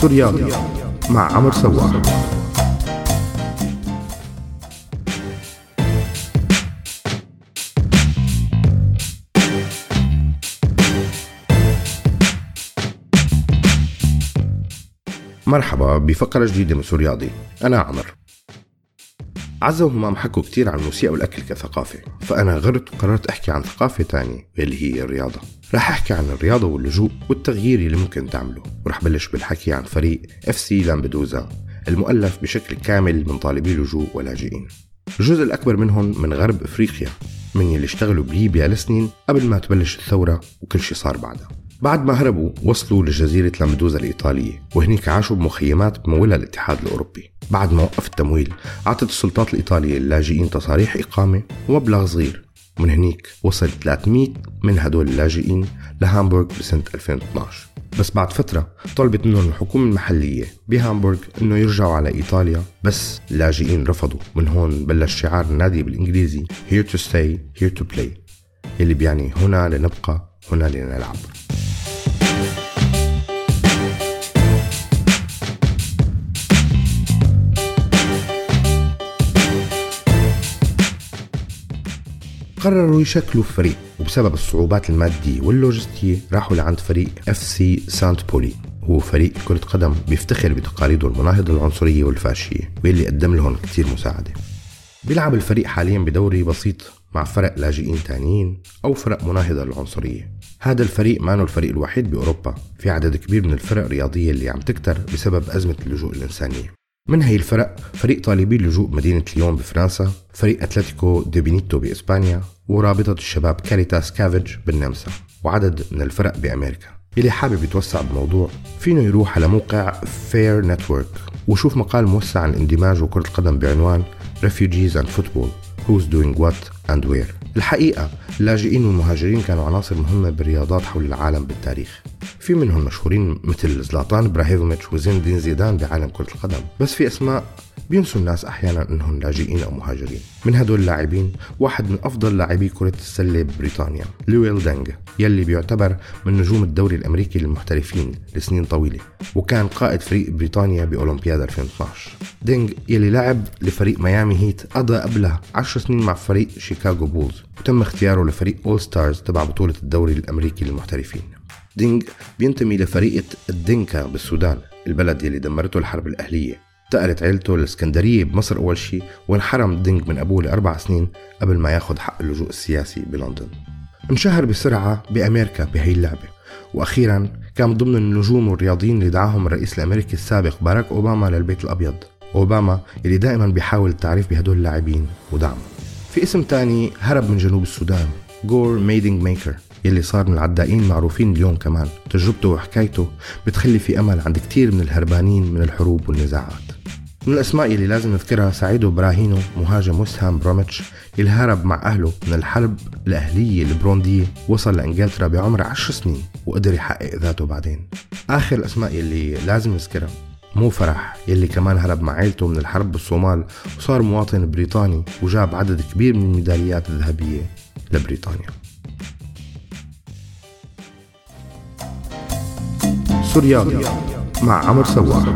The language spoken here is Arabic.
سوريالي مع عمر سوار مرحبا بفقرة جديدة من سورياضي أنا عمر. عزة وهمام حكوا كتير عن الموسيقى والأكل كثقافة فأنا غرت وقررت أحكي عن ثقافة تانية اللي هي الرياضة. رح أحكي عن الرياضة واللجوء والتغيير اللي ممكن تعمله ورح بلش بالحكي عن فريق FC لامبدوزا المؤلف بشكل كامل من طالبي لجوء ولاجئين. الجزء الأكبر منهم من غرب إفريقيا من يلي اشتغلوا بليبيا لسنين قبل ما تبلش الثورة وكل شي صار بعدها. بعد ما هربوا وصلوا لجزيرة لامبدوزا الإيطالية وهنيك عاشوا بمخيمات بمولها الاتحاد الأوروبي. بعد ما وقف التمويل أعطت السلطات الإيطالية للاجئين تصاريح إقامة ومبلغ صغير. من هنيك وصل 300 من هدول اللاجئين لهامبورغ بسنة 2012 بس بعد فترة طلبت منهم الحكومة المحلية بهامبورغ إنه يرجعوا على إيطاليا. بس اللاجئين رفضوا. من هون بلش شعار النادي بالإنجليزي here to stay here to play. اللي بيعني هنا لنبقى هنا لنلعب. قرروا يشكلوا فريق وبسبب الصعوبات المادية واللوجستية راحوا لعند فريق FC سانت باولي هو فريق كرة قدم بيفتخر بتقاليده المناهضة للعنصرية والفاشية واللي قدم لهم كتير مساعدة. بيلعب الفريق حاليا بدوري بسيط مع فرق لاجئين تانيين أو فرق مناهضة للعنصرية هذا الفريق ما الفريق الوحيد بأوروبا. في عدد كبير من الفرق الرياضية اللي عم تكتر بسبب أزمة اللجوء الإنسانية. من هي الفرق؟ فريق طالبي اللجوء بمدينة ليون بفرنسا فريق أتلتيكو دي بينيتو بإسبانيا ورابطة الشباب كاريتاس كافيج بالنمسا وعدد من الفرق بأمريكا. اللي حابب يتوسع بالموضوع فينه يروح على موقع Fare Network وشوف مقال موسع عن اندماج وكرة القدم بعنوان Refugees and Football Who's Doing What and Where. الحقيقة اللاجئين والمهاجرين كانوا عناصر مهمة بالرياضات حول العالم بالتاريخ. في منهم مشهورين مثل زلاتان إبراهيموفيتش وزين الدين زيدان بعالم كرة القدم. بس في أسماء بينسوا الناس أحيانا أنهم لاجئين أو مهاجرين. من هدول اللاعبين واحد من أفضل لاعبي كرة السلة ببريطانيا لويل دينج يلي بيعتبر من نجوم الدوري الأمريكي للمحترفين لسنين طويلة وكان قائد فريق بريطانيا بأولمبياد 2012 دينج يلي لعب لفريق ميامي هيت قضى قبلها 10 سنين مع فريق شيكاغو بولز وتم اختياره لفريق All Stars تبع بطولة الدوري الأمريكي للمحترفين. دينج بينتمي لفريق الدينكا بالسودان البلد يلي دمرته الحرب الأهلية. انتقلت عيلته للاسكندرية بمصر أول شيء وانحرم دينج من أبوه لأربع سنين قبل ما ياخذ حق اللجوء السياسي بلندن. انشهر بسرعة بأمريكا بهي اللعبة وأخيرا كان ضمن النجوم والرياضيين اللي دعاهم الرئيس الأمريكي السابق باراك أوباما للبيت الأبيض. أوباما اللي دائما بيحاول التعريف بهدول اللاعبين ودعمه. في اسم تاني هرب من جنوب السودان جور ميدينج ميكر يلي صار من العدائين معروفين اليوم كمان. تجربته وحكايته بتخلي في أمل عند كتير من الهربانين من الحروب والنزاعات. من الأسماء اللي لازم نذكرها سعيدو براهينو مهاجم وسهام بروميتش اللي هرب مع أهله من الحرب الأهلية البروندية وصل لإنجلترا بعمر عشر سنين وقدر يحقق ذاته بعدين. آخر الأسماء اللي لازم نذكرها مو فرح يلي كمان هرب مع عيلته من الحرب بالصومال وصار مواطن بريطاني وجاب عدد كبير من الميداليات الذهبية لبريطانيا. سوريالي مع عمر سوار.